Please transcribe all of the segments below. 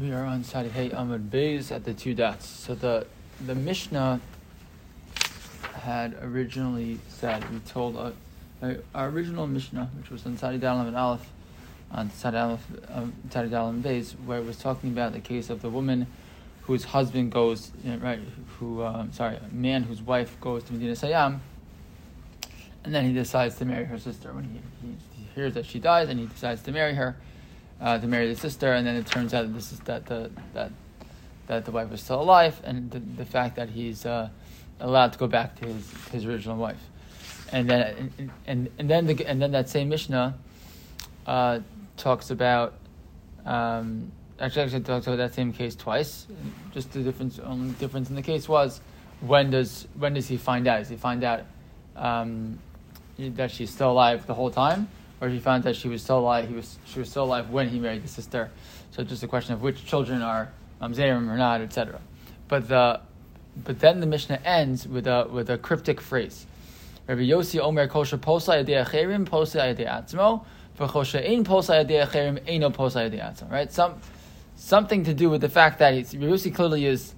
We are on Sadihei Amud Beis at the two dots. So the the Mishnah had originally said we told uh, uh, our original Mishnah, which was on Sadi Dalam and Aleph, on Sadi Aleph, um, Beis, where it was talking about the case of the woman whose husband goes right, who um, sorry, a man whose wife goes to Medina Sayyam, and then he decides to marry her sister when he, he, he hears that she dies, and he decides to marry her uh, to marry the sister, and then it turns out that this is that the that that the wife is still alive, and the, the fact that he's uh, allowed to go back to his, his original wife, and then and, and, and then the, and then that same Mishnah uh, talks about um, actually actually talks about that same case twice. Just the difference only difference in the case was when does when does he find out? Does he find out um, that she's still alive the whole time? Or she found that she was still alive. He was she was still alive when he married the sister. So it's just a question of which children are mamzerim or not, etc. But the but then the Mishnah ends with a with a cryptic phrase. Rabbi Yossi Omer Kosher Posa Yadei Posa Yadei Atzmo V'Kosher Ein Posa Yadei Posa Atzmo. Right, some something to do with the fact that Rabbi Yossi clearly is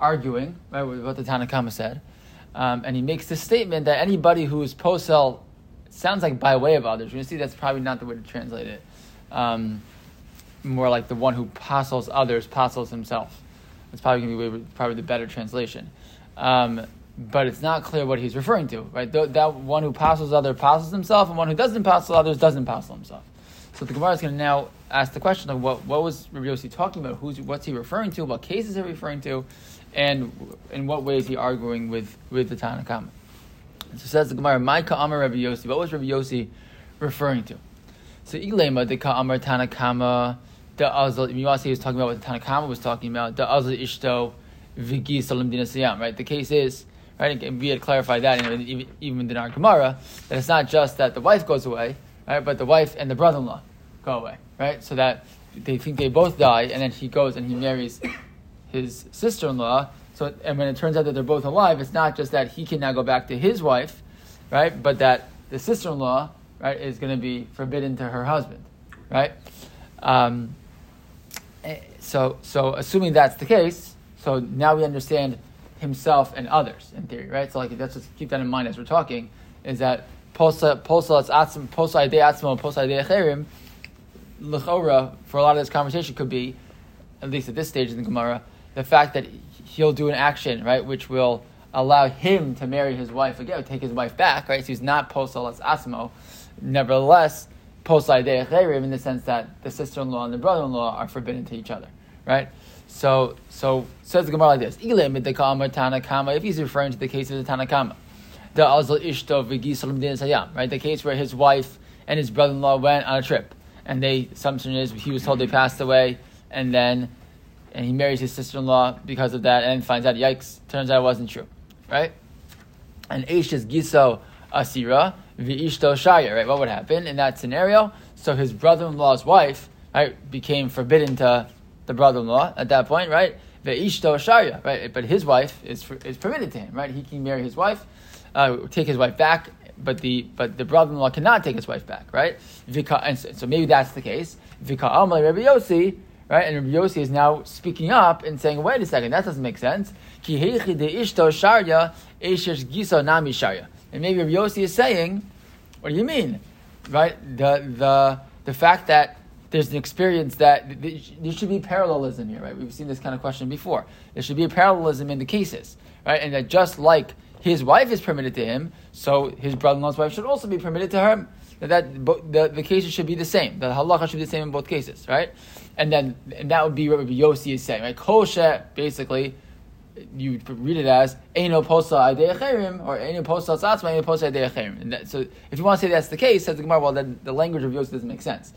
arguing right with what the Tanakhama said, um, and he makes the statement that anybody who is posel sounds like by way of others. We're going to see that's probably not the way to translate it. Um, more like the one who apostles others, apostles himself. It's probably going to be probably the better translation. Um, but it's not clear what he's referring to, right? that one who apostles others apostles himself, and one who doesn't apostle others doesn't apostle himself. So the Gemara is going to now ask the question of what, what was Rabbi Yossi talking about? Who's, what's he referring to? What cases are he referring to? And in what way is he arguing with, with the Tanakhama? So says the Gemara, "My ka'amar Rabbi Yossi." What was Rabbi Yossi referring to? So ilema the ka'amar Tanakama the azal. You want to say he was talking about what the Tanakama was talking about. The azal ishto vigi salim dinasiyam. Right. The case is right. And we had clarified that even, even in our Gemara that it's not just that the wife goes away, right, but the wife and the brother-in-law go away, right. So that they think they both die, and then he goes and he marries his sister-in-law so, and when it turns out that they're both alive, it's not just that he can now go back to his wife, right? But that the sister-in-law, right, is going to be forbidden to her husband, right? Um, eh, so, so assuming that's the case, so now we understand himself and others in theory, right? So, like, let's just keep that in mind as we're talking. Is that posa posa posa ide atzmo posa ide cherim lechora for a lot of this conversation could be, at least at this stage in the Gemara, the fact that he'll do an action, right, which will allow him to marry his wife again, take his wife back, right? So he's not postal as asmo. Nevertheless, postal in the sense that the sister-in-law and the brother-in-law are forbidden to each other, right? So, so says the Gemara like this: If he's referring to the case of the Tanakama, the Azal Ishto Sayam, right? The case where his wife and his brother-in-law went on a trip, and they assumption is he was told they passed away, and then and he marries his sister-in-law because of that, and finds out, yikes, turns out it wasn't true, right? And Aish is giso asira v'ishto shaya, right? What would happen in that scenario? So his brother-in-law's wife, right, became forbidden to the brother-in-law at that point, right? V'ishto shaya, right? But his wife is is permitted to him, right? He can marry his wife, uh, take his wife back, but the but the brother-in-law cannot take his wife back, right? And so, maybe that's the case. Rabbi right? And Rabbi Yossi is now speaking up and saying, wait a second, that doesn't make sense. Ishto sharya giso nami sharya. And maybe Rabbi Yossi is saying, what do you mean? Right? The, the, the fact that there's an experience that there should be parallelism here, right? We've seen this kind of question before. There should be a parallelism in the cases, right? And that just like his wife is permitted to him, so his brother-in-law's wife should also be permitted to her. That, the, the cases should be the same. The halacha should be the same in both cases, right? and then and that would be what Rabbi Yossi is saying, right? Kosher, basically, you read it as Eino Posa Adeacherim or Eino Posa Tzatzma Eino Posa Adeacherim. So if you want to say that's the case, says the Gemara, well then the language of Yossi doesn't make sense.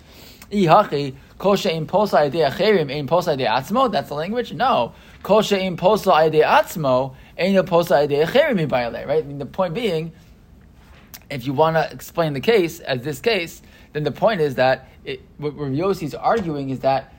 Ihachi Kosher Ein Posa Adeacherim Ein Posa Atzmo. That's the language. No, Kosher Ein Posa Atzmo Eino Posa Adeacherim Right. I mean, the point being, if you want to explain the case as this case, then the point is that it, what Rav Yossi is arguing is that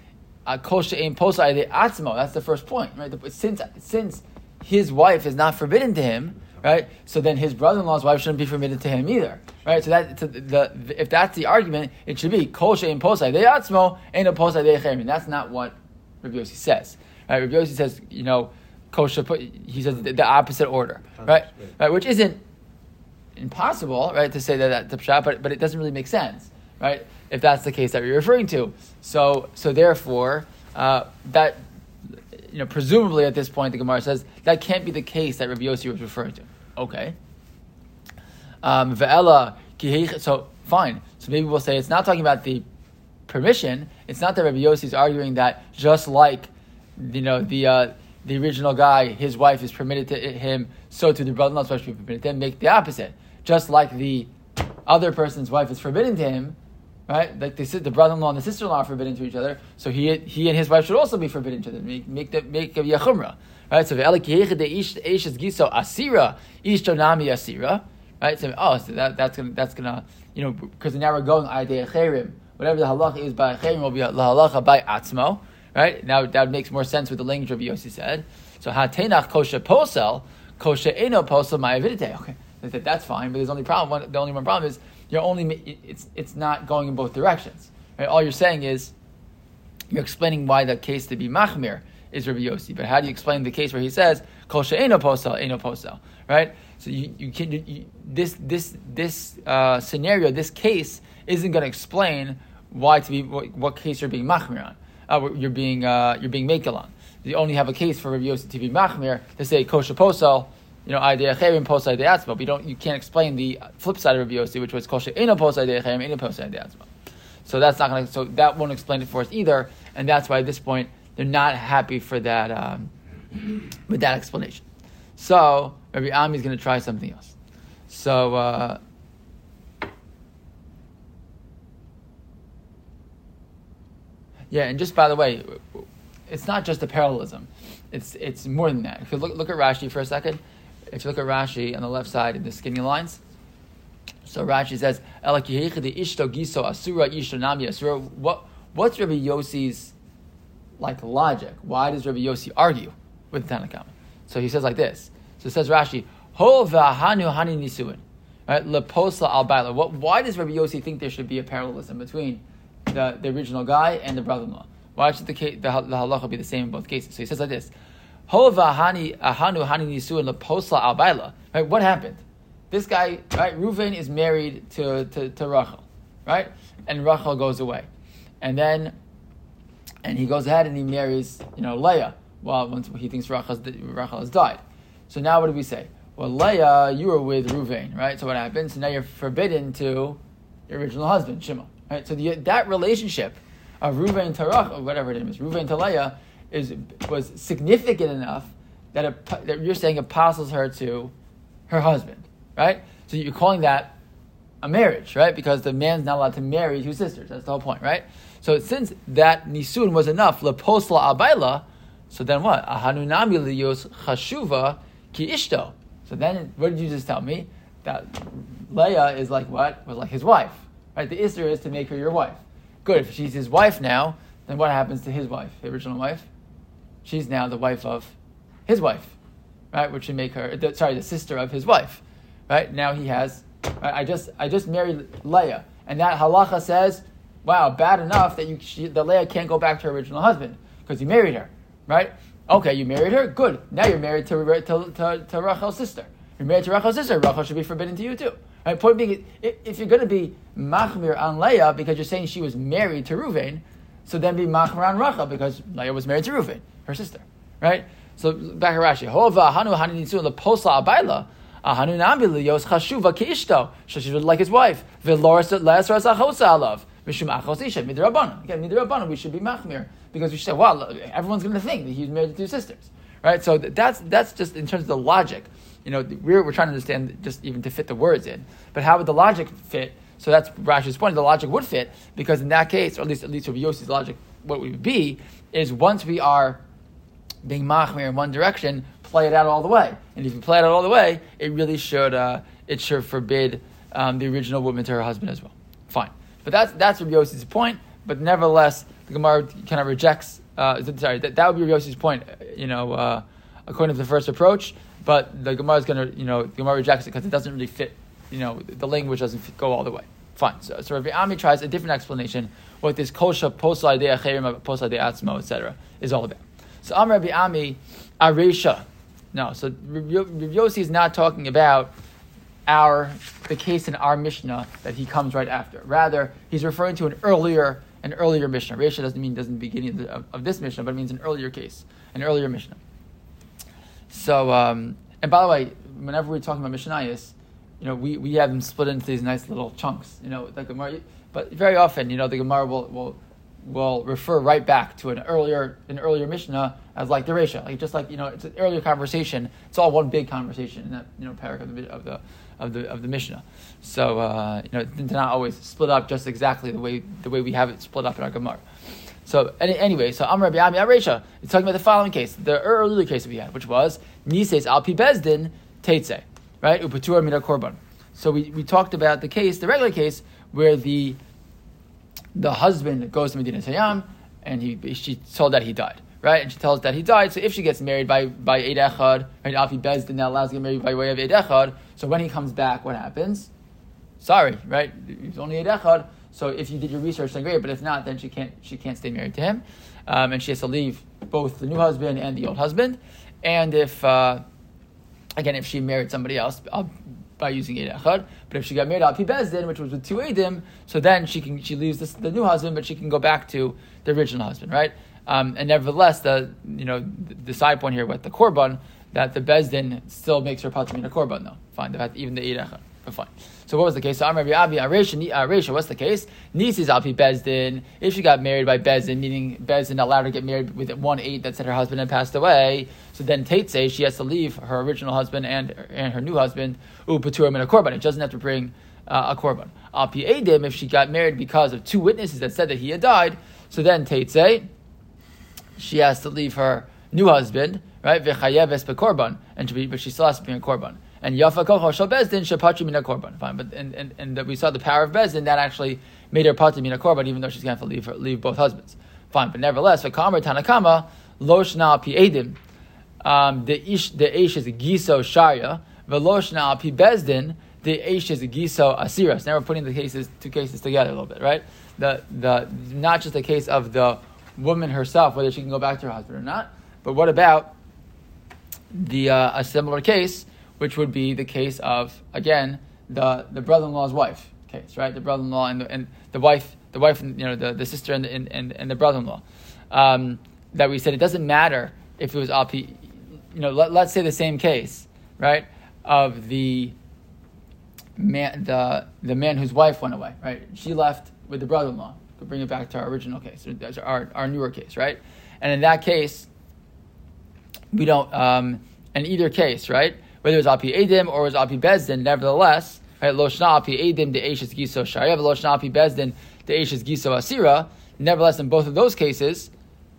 uh, kosher ein posai atzmo. That's the first point, right? Since since his wife is not forbidden to him, right? So then his brother-in-law's wife shouldn't be forbidden to him either, right? So that so the, if that's the argument, it should be kosher ein posai de atzmo ain't a posai de That's not what Yossi says. Right? Yossi says, you know, kosher. He says the, the opposite order, right? Right, which isn't impossible, right, to say that that's the pshat, but but it doesn't really make sense, right? If that's the case that you're referring to, so so therefore uh, that you know presumably at this point the Gemara says that can't be the case that Rabbi Yossi was referring to. Okay. Um, so fine. So maybe we'll say it's not talking about the permission. It's not that Rabbi Yossi is arguing that just like you know the uh, the original guy, his wife is permitted to him, so to the brother-in-law's wife should be permitted to him. Make the opposite. Just like the other person's wife is forbidden to him, right? Like the, the brother-in-law and the sister-in-law are forbidden to each other, so he he and his wife should also be forbidden to them. Make make the make a yachumra, right? So ish is giso asira ish nami asira, right? So oh, so that, that's gonna that's gonna you know because now we're going idei cherim. Whatever the halacha is by cherim will be the halacha by atzmo, right? Now that makes more sense with the language of Yossi said. So hatenach kosher posel kosher eno posel ma'avidite. Okay, they said that's fine, but there's only problem. One, the only one problem is you're only it's it's not going in both directions. Right? All you're saying is you're explaining why the case to be machmir is Rabbi Yossi. But how do you explain the case where he says kol she'eno posel eno posel? Right. So you, you can you, this this this uh, scenario, this case isn't going to explain why to be what, what, case you're being machmir on. Uh, you're being uh, you're being makel. You only have a case for Rabbi Yossi to be machmir to say kosher posel you know, idea chayim post idea atzma. But you don't, you can't explain the flip side of Rabbi Yossi, which was kosher ina post idea chayim ina post idea atzma. So that's not going to, so that won't explain it for us either, and that's why at this point they're not happy for that um, with that explanation. So Rabbi Ami is going to try something else. So. Uh, yeah, and just by the way, it's not just a parallelism; it's it's more than that. If you look look at Rashi for a second, if you look at Rashi on the left side in the skinny lines, so Rashi says, giso asura asura. What what's Rabbi Yossi's like logic? Why does Rabbi Yossi argue with the Tanakhama? So he says like this. So it says Rashi, Ho v'ahanu hani nisuin. Right? Leposa al why does Rabbi Yossi think there should be a parallelism between the, the original guy and the brother-in-law? Why should the, the, the halacha be the same in both cases? So he says like this. Right? What happened? This guy, right? Reuven is married to, to, to Rachel, right? And Rachel goes away, and then, and he goes ahead and he marries, you know, Leah. Well, once he thinks Rachel has died. So now what do we say? Well, Leah, you were with Reuven, right? So what happens? So now you're forbidden to your original husband, Shimon, right? So the, that relationship of Reuven to or whatever it is, Reuven to Leah, is was significant enough that, that you're saying apostles her to her husband, right? So you're calling that a marriage, right? Because the man's not allowed to marry two sisters. That's the whole point, right? So since that nisun was enough, leposla abayla, so then what? Ahanunami liyos chashuva ki ishto. So then, what did you just tell me? That Leah is like what? Was like his wife, right? The Isser is to make her your wife. Good. If she's his wife now, then what happens to his wife, the original wife? she's now the wife of his wife, right? Which would make her, the, sorry, the sister of his wife, right? Now he has? I just, I just married Leah, and that halacha says, wow, bad enough that you, she, the Leah can't go back to her original husband because you married her, right? Okay, you married her, good. Now you're married to, to, to, to Rachel's sister. You're married to Rachel's sister. Rachel should be forbidden to you too. Right? Point being, if you're going to be machmir on Leah because you're saying she was married to Ruvain, so then be machmir on Rachel because Leah was married to Ruvain her sister, right? So back to Rashi. Hova hanu hanitzu leposla abayla. Ahanu nambi liyos chashuva kiishto. So she was like his wife. Veloras le'esras achosa alav. Mishum achos isha midrabanan. Again, midrabanan. We should be machmir because we should say, well, everyone's going to think that he's married to two sisters, right? So that's that's just in terms of the logic. You know, we're, we're trying to understand just even to fit the words in. But how would the logic fit? So that's Rashi's point. The logic would fit because in that case, or at least at least with Yossi's logic, what we would be is once we are being machmir in one direction, play it out all the way. And if you play it out all the way, it really should uh, it should forbid um, the original woman to her husband as well. Fine, but that's that's Rabbi Yossi's point. But nevertheless, the Gemara kind of rejects. Uh, sorry, that, that would be Rabbi Yossi's point. You know, uh, according to the first approach. But the Gemara is going to, you know, the Gemara rejects it because it doesn't really fit. You know, the language doesn't fit, go all the way. Fine. So, so Rabbi Ami tries a different explanation what this kosha posla de acherim posla de atzmo etc. is all about. So Am Rabbi Ami aresha. No, so Rabbi Yossi is not talking about our the case in our Mishnah that he comes right after. Rather, he's referring to an earlier an earlier Mishnah. Resha doesn't mean doesn't beginning of, of, this Mishnah, but it means an earlier case, an earlier Mishnah. So, um, and by the way, whenever we're talking about Mishnayos, you know, we, we have them split into these nice little chunks. You know, the Gemara, but very often, you know, the Gemara will, will will refer right back to an earlier an earlier Mishnah as like the Resha, like just like you know, it's an earlier conversation. It's all one big conversation in that you know paragraph of the of the of the, of the Mishnah. So uh, you know, to not always split up just exactly the way the way we have it split up in our Gemara. So any, anyway, so Amr Rabbi Ami Aresha is talking about the following case, the earlier case we had, which was Nises Alpi Bezdin Teitze, right? Upatur Mina Korban. So we, we talked about the case, the regular case, where the the husband goes to Medina Sayyam and he she told that he died right? And she tells that he died. So if she gets married by by Eid Echad, right? Afi Bezdin that allows to get married by way of Eid Echad. So when he comes back, what happens? Sorry, right? He's only Eid Echad. So if you did your research, then great. But if not, then she can't she can't stay married to him, um, and she has to leave both the new husband and the old husband. And if uh, again, if she married somebody else, by using Eid. But if she got married out Bezdin, which was with two Edim, so then she can she leaves this, the new husband, but she can go back to the original husband, right? Um, and nevertheless, the you know the, side point here with the korban that the bezdin still makes her patrim a korban though. Fine, even the eidachar, fine. So what was the case? So Amr Abi Aresha, what's the case? Nisis Alpi Bezdin. If she got married by Bezdin, meaning Bezdin allowed her to get married with one eight that said her husband had passed away, so then Tate says she has to leave her original husband and and her new husband, u paturim a korban. It doesn't have to bring uh, a korban. Alpi Edim, if she got married because of two witnesses that said that he had died, so then Tate say she has to leave her new husband, right? V'chayeves bekorban, and she, but she still has to be a korban. And yafa kocho shal bezdin shepatri mina korban. Fine, but and, and, and that we saw the power of bezdin that actually made her patri mina korban, even though she's going to have to leave her, leave both husbands. Fine, but nevertheless, v'kamer tanakama loshna pi edim. Um, the ish the ish is giso sharia. Veloshna pi bezdin. The ish is giso asira. So now we're putting the cases two cases together a little bit, right? The the not just the case of the woman herself whether she can go back to her husband or not. But what about the uh, a similar case, which would be the case of again the the brother-in-law's wife case, right? The brother-in-law and the, and the wife, the wife, you know, the, the sister and the, and, and the brother-in-law. Um, that we said it doesn't matter if it was api, you know, let, let's say the same case, right? Of the man, the the man whose wife went away, right? She left with the brother-in-law We'll bring it back to our original case, our, our newer case, right? And in that case, we don't, um, in either case, right? Whether it was Api Edim or it was Api Bezdin, nevertheless, right? Lo Shna Api Edim, the Ashes Giso Shayav, Lo Shna Api Bezdin, the Ashes Giso Asira. Nevertheless, in both of those cases,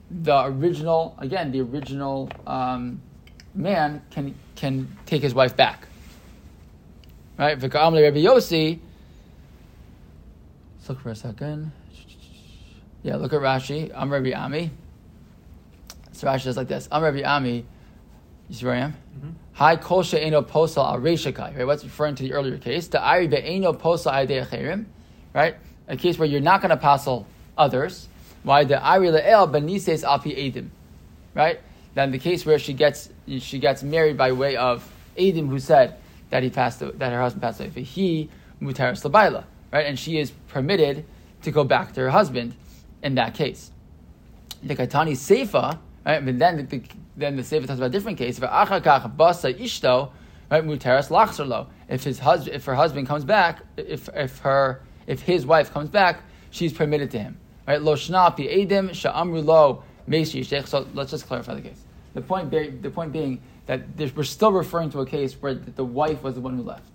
the original, again, the original um, man can can take his wife back. Right? V'ka'amli Rabbi Yossi. Let's look for a second. Yeah, look at Rashi. I'm Rabbi Ami. So Rashi does like this. I'm Rabbi Ami. You see where I am? Mm-hmm. Hi kol she'eno posal al reishakai. Right? What's referring to the earlier case? The ari be'eno posal aydei Right? A case where you're not going to posel others. Why the ari le'el benises api edim. Right? Then the case where she gets she gets married by way of edim who said that he passed that her husband passed away. He mutaris labaila. Right? And she is permitted to go back to her husband in that case. The Katani Seifa, right? But then the, then the Seifa talks about a different case. basa ishto, right? Muteras. If his husband, if her husband comes back, if if her if his wife comes back, she's permitted to him, right? Lo shna pi edim sha'amru lo So let's just clarify the case. The point, be, the point being that we're still referring to a case where the wife was the one who left.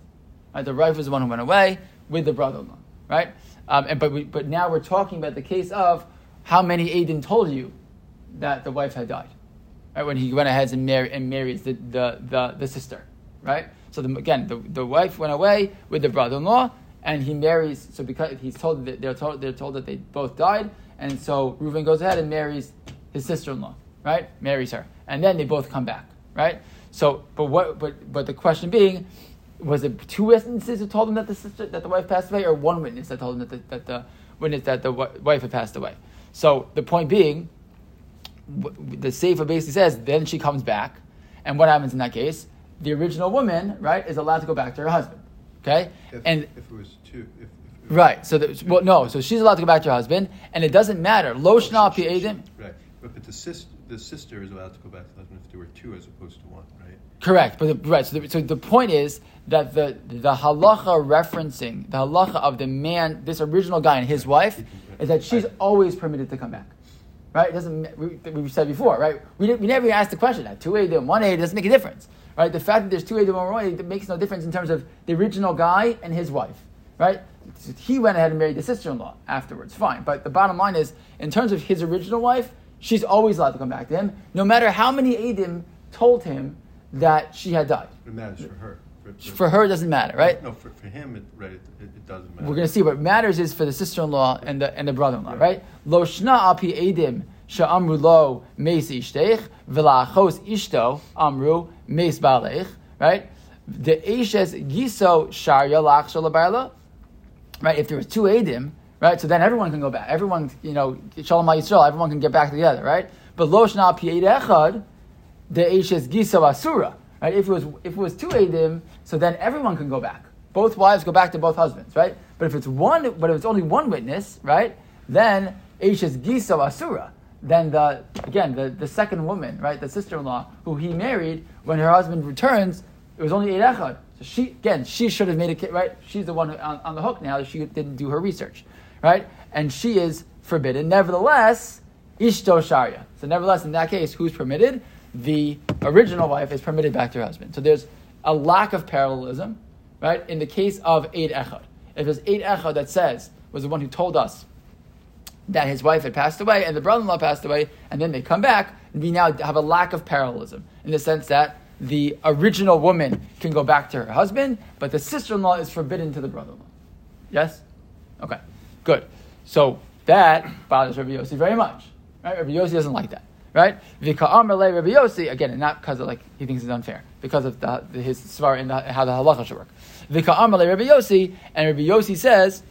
Right? The wife was the one who went away with the brother-in-law, right? Um, and, but, we, but now we're talking about the case of how many edim told you that the wife had died, right? When he went ahead and, married and marries the, the, the, the, sister, right? So the, again, the, the wife went away with the brother-in-law, and he marries. So because he's told that they're told they're told that they both died, and so Reuven goes ahead and marries his sister-in-law, right? Marries her, and then they both come back, right? So, but what? But but the question being, was it two witnesses who told him that the sister, that the wife passed away, or one witness that told him that the, that the witness that the wife had passed away? So the point being, the Seifa basically says then she comes back, and what happens in that case? The original woman, right, is allowed to go back to her husband. Okay, If, and if it was two, if, if right, so the, well, no, so she's allowed to go back to her husband, and it doesn't matter. Lo shna she- pi edim. Right, but, but the sister, the sister is allowed to go back to the husband if there were two as opposed to one, right? Correct, but the, right. So the, so the point is that the the halacha referencing the halacha of the man, this original guy and his wife, is that she's always permitted to come back. Right? It doesn't. We, we've said before, right? We, we never asked the question that two and one eight doesn't make a difference, right? The fact that there's two eight and one eight makes no difference in terms of the original guy and his wife, right? He went ahead and married the sister-in-law afterwards, fine. But the bottom line is, in terms of his original wife, she's always allowed to come back to him, no matter how many Adim told him that she had died. It matters for her. For, for- For her, it doesn't matter, right? No, for, for him, it, right, it, it, doesn't matter. We're going to see what matters is for the sister-in-law and the and the brother-in-law, right? Lo shna api edim sha'amru lo meis ishteich v'la'achos ishto amru meis balech, right? The eshes giso sharya barla, right? If there was two edim, right? So then everyone can go back. Everyone, you know, shalom Yisrael, everyone can get back together, right? But lo shna api echad, the eshes giso asura, right? If it was if it was two edim, so then everyone can go back. Both wives go back to both husbands, right? But if it's one, but if it's only one witness, right? Then Aisha's giso asura. Then the again the, the second woman, right, the sister-in-law who he married, when her husband returns, it was only echad. So she again she should have made a ca- right. She's the one on, on the hook now. that She didn't do her research, right? And she is forbidden. Nevertheless, ishto sharia. So nevertheless, in that case, who's permitted? The original wife is permitted back to her husband. So there's a lack of parallelism, right? In the case of Eid Echad, if there's Eid Echad that says was the one who told us that his wife had passed away and the brother-in-law passed away, and then they come back, we now have a lack of parallelism in the sense that the original woman can go back to her husband, but the sister-in-law is forbidden to the brother-in-law. Yes? Okay, good. So that bothers Rabbi Yossi very much. Right? Rabbi Yossi doesn't like that. Right? Vika Amr Le Rabbi Yossi, again, not because of like he thinks it's unfair, because of the, his svar and how the halacha should work. Vika Amr Le Rabbi Yossi, and Rabbi Yossi says,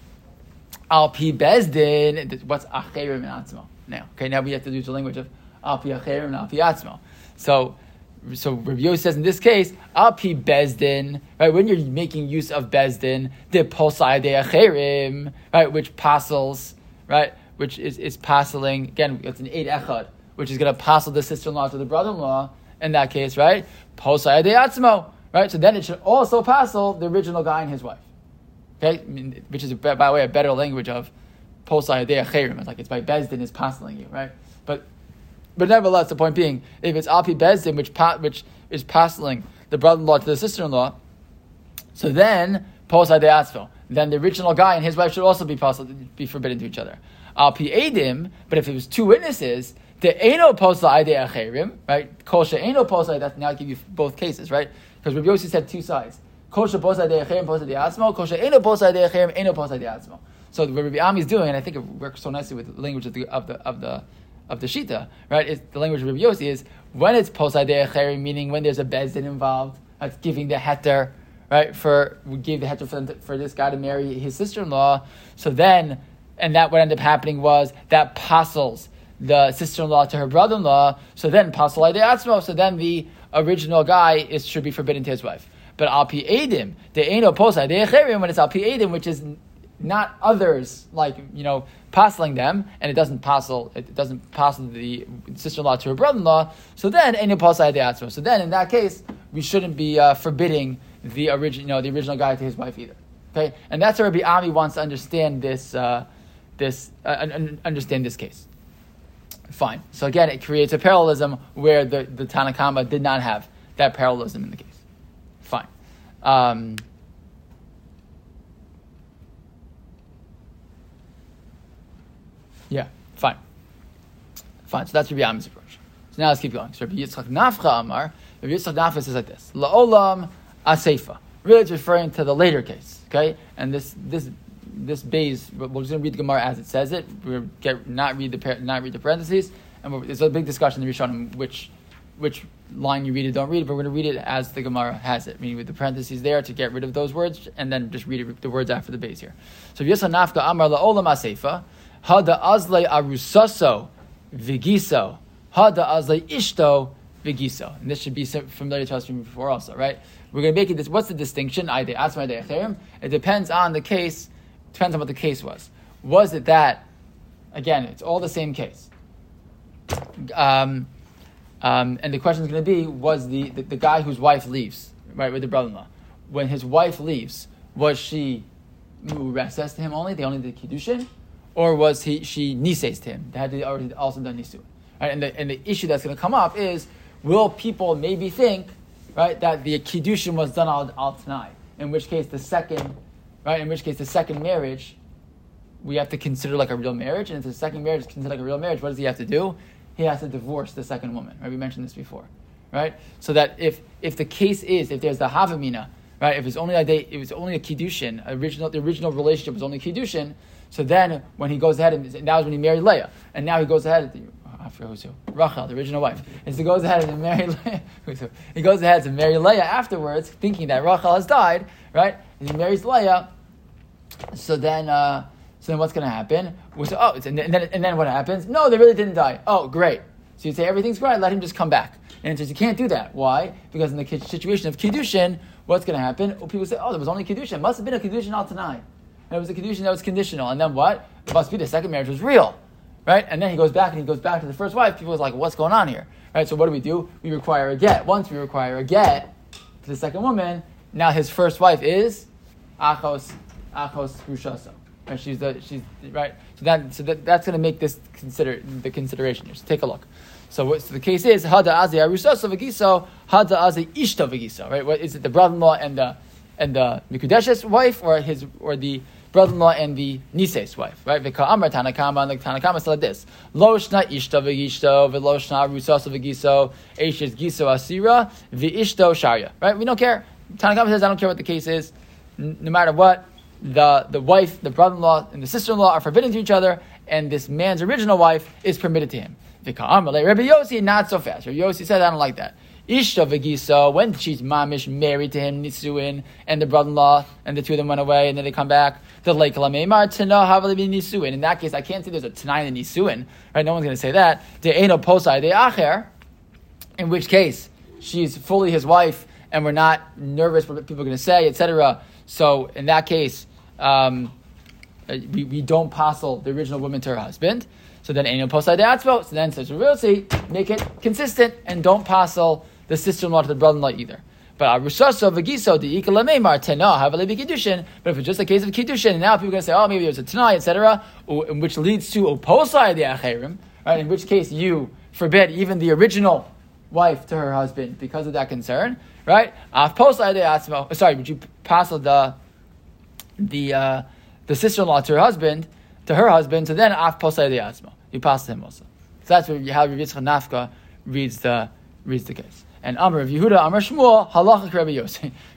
Al Pi Bezdin, what's Acherim Atzmo? Now, okay, now we have to use the language of Al Pi Acherim and Al Pi Atzmo. So, so Rabbi Yossi says in this case, Al Pi Bezdin, right, when you're making use of Bezdin, the Posai de Acherim, right, which passels, right, which is, is passing, again, it's an eight echad, which is going to passel the sister-in-law to the brother-in-law, in that case, right, Posai right, so then it should also passel the original guy and his wife. Okay, I mean, which is by the way a better language of posai acherim. It's like it's by bezdin is passing you, right? But but nevertheless, the point being, if it's alpi bezdin, which which is passing the brother-in-law to the sister-in-law, so then posai deatzvo, then the original guy and his wife should also be possible, be forbidden to each other. Alpi edim, but if it was two witnesses, the eno posai acherim, right? Kosha eno posai. That's now give you both cases, right? Because Rabbi Yossi said two sides. Kosha posai de'acherim posai de'atzmo. Kosha eno posai de'acherim eno posai de'atzmo. So what Rabbi Ami is doing, and I think it works so nicely with the language of the of the of the of the shita, right? Is the language of Rabbi Yossi is when it's posai de'acherim, meaning when there's a bezdin involved, that's giving the heter, right? For we gave the heter for, for this guy to marry his sister-in-law. So then, and that what ended up happening was that apostles the sister-in-law to her brother-in-law. So then pasalai de'atzmo. So then the original guy is should be forbidden to his wife. But al pi edim, the eno posai de'acherim, when it's al pi edim, which is not others like you know passing them, and it doesn't passel it doesn't passel the sister-in-law to her brother-in-law. So then eno posai de'atzmo. So then in that case, we shouldn't be uh, forbidding the original you know the original guy to his wife either. Okay, and that's where Rabbi Ami wants to understand this uh, this uh, understand this case. Fine. So again, it creates a parallelism where the, the Tanakama did not have that parallelism in the case. Fine. Um, yeah, fine. Fine. So that's Rabbi Ami's approach. So now let's keep going. So Rabbi Yitzchak Nafcha Amar, Rabbi Yitzchak Nafcha says like this: La'olam aseifa. Really, it's referring to the later case. Okay, and this this this base, we're just going to read the Gemara as it says it. We're get not read the not read the parentheses, and there's a big discussion in the Rishonim which which line you read it, don't read it, but we're going to read it as the Gemara has it, meaning with the parentheses there to get rid of those words, and then just read it, the words after the base here. So Yisa Nafka Amar La'olam Asefa, Hada Azle Arusaso Vigiso, Hada Azle Ishto Vigiso. And this should be familiar to us from before also, right? We're going to make it this. What's the distinction? It depends on the case, depends on what the case was. Was it that, again, it's all the same case. Um, um, and the question is going to be: Was the, the, the guy whose wife leaves, right, with the brother-in-law, when his wife leaves, was she mureses to him only? They only did kiddushin, or was he she nises to him? They had already also done nisu. Right? And the and the issue that's going to come up is: Will people maybe think, right, that the kiddushin was done al, al tonight? In which case, the second, right, in which case the second marriage, we have to consider like a real marriage, and if the second marriage is considered like a real marriage, what does he have to do? he has to divorce the second woman. Right? We mentioned this before, right? So that if if the case is if there's the havamina, right? If it's only a day, it was only a kiddushin. Original the original relationship was only kiddushin. So then when he goes ahead and now is when he married Leah, and now he goes ahead. I forget who's who. Rachel, the original wife. And so he goes ahead and marry Leah. he goes ahead to marry Leah afterwards, thinking that Rachel has died, right? And he marries Leah. So then, uh, so then what's going to happen? We say, oh, and then, and then what happens? No, they really didn't die. Oh, great. So you say everything's great, let him just come back. And says you can't do that. Why? Because in the situation of Kiddushin, what's going to happen? Well, people say, oh, there was only Kiddushin. It must have been a Kiddushin all tanai. And it was a Kiddushin that was conditional. And then what? It must be the second marriage was real. Right? And then he goes back and he goes back to the first wife. People are like, what's going on here? Right? So what do we do? We require a get. Once we require a get to the second woman, now his first wife is Achos, Achos Rushaso. Right? She's the she's right. So that so that, that's going to make this consider the consideration here. So take a look. So, so the case is hada azi arusaso v'giso hada azi ishto v'giso. Right? What is it? The brother-in-law and the and the mikudesh's wife, or his or the brother-in-law and the nise's wife, right? V'ka amar tanakama, and the tanakama said this: Lo shna ishto v'gishto, v'lo shna rusaso v'giso, eshes giso asira, v'ishto sharia. Right? We don't care. Tanakama says, I don't care what the case is, no matter what the, the wife, the brother in law, and the sister in law are forbidden to each other, and this man's original wife is permitted to him. Rabbi Yossi, not so fast. Rabbi Yossi said, I don't like that. Ishta V'giso, when she's mamish married to him, Nisuin, and the brother-in-law, and the two of them went away, and then they come back, the lake Lameimar, Tana Havali Nisuin. In that case, I can't say there's a Tanai in Nisuin, right? No one's going to say that. The Eno Posai De Acher, in which case, she's fully his wife, and we're not nervous what people are going to say, etc. So, in that case, um, uh, we, we don't passel the original woman to her husband. So then Enyo Posai Deatzvo. So then says Rilsi, make it consistent and don't passel the sister in law to the brother in law either. But Arushaso Vagiso the Ikalamemar Tena have a Kiddushin. But if it's just a case of Kiddushin, now people are to say, oh, maybe was a Tanai, etc., which leads to Oposai the Acherim, right? In which case you forbid even the original wife to her husband because of that concern, right? Af Posai de Atzmo. Sorry, would you passel the the uh, the sister-in-law to her husband, to her husband, so then af posay asma. You pass him also. So that's how Rabbi Yitzchak Nafka reads the reads the case. And Amr of Yehuda, Amr Shmuel, halacha Rabbi Yossi.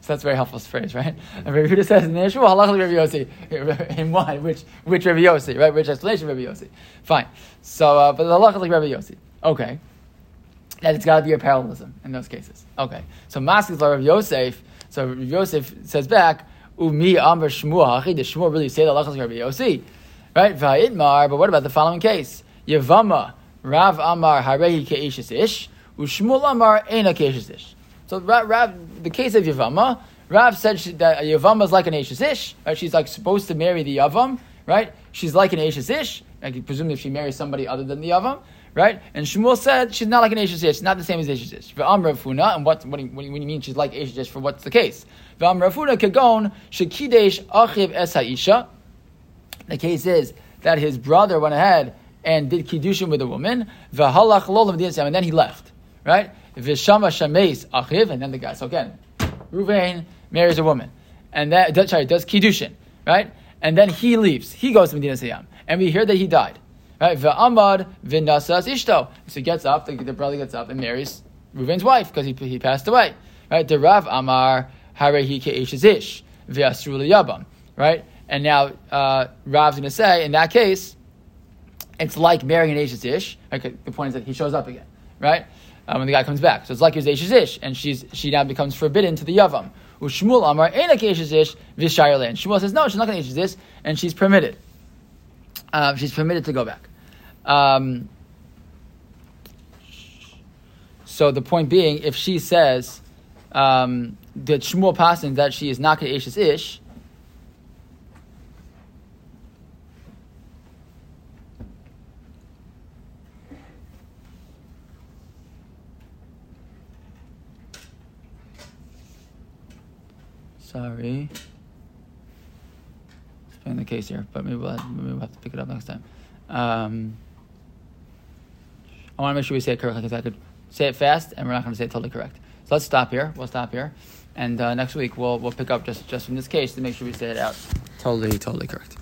so that's a very helpful phrase, right? And Rabbi Yehuda says in the Shmuel, halacha Rabbi Yossi. In what? Which which Rabbi Yossi, right? Which explanation Rabbi Yossi? Fine. So, uh, but the halacha like Rabbi Yossi. Okay. That it's got to be a parallelism in those cases. Okay. So Maskis Rabbi Yosef. So Yosef says back. Umi Amr Shmuel. Does Shmuel really say that Lachas Rabbi Yossi? Right? Va'idmar. But what about the following case? Yavama Rav Amar Harehi Keishis Ish. Ushmuel Amar Ena Keishis Ish. So Rav, the case of Yavama, Rav said she, that Yavama is like an Eishes Ish. Right? She's like supposed to marry the Yavam. Right? She's like an Eishes Ish. Can presume if she marries somebody other than the Yavam right? And Shmuel said she's not like an Eshes She's not the same as Eshes V'am Rafuna, and what, what, do you, what do you mean she's like Eshes for what's the case? V'am Rafuna kagon shekidesh achiv es ha'isha. The case is that his brother went ahead and did kiddushin with a woman, v'halach lolam and then he left, right? V'shama shameis achiv, and then the guy. So again, Ruvain marries a woman, and that sorry does kiddushin, right? And then he leaves. He goes to Medina Sayam, and we hear that he died. Right? V'amad v'nasas ishto. So he gets up, the, the brother gets up and marries Reuven's wife because he, he passed away. Right? The Rav Amar harehi ke'eshes ish v'asru yabam. Right? And now uh, Rav's going to say, in that case, it's like marrying an Ashes ish. Okay, the point is that he shows up again. right? Uh, when the guy comes back. So it's like he was Ashes Ish, and she's, she now becomes forbidden to the Yavam. Ushmul Amar, Enak Ashes Ish, Vishayerle. And Shmuel says, no, she's not going to Ashes Ish, and she's permitted. Uh, she's permitted to go back. Um, so the point being, if she says um, that Shmuel passes that she is not Ashes Ish, Sorry. Explain the case here, but maybe we'll, have, maybe we'll have to pick it up next time. Um, I want to make sure we say it correctly because I could say it fast and we're not going to say it totally correct. So let's stop here. We'll stop here, and uh, next week we'll we'll pick up just just from this case to make sure we say it out totally totally correct.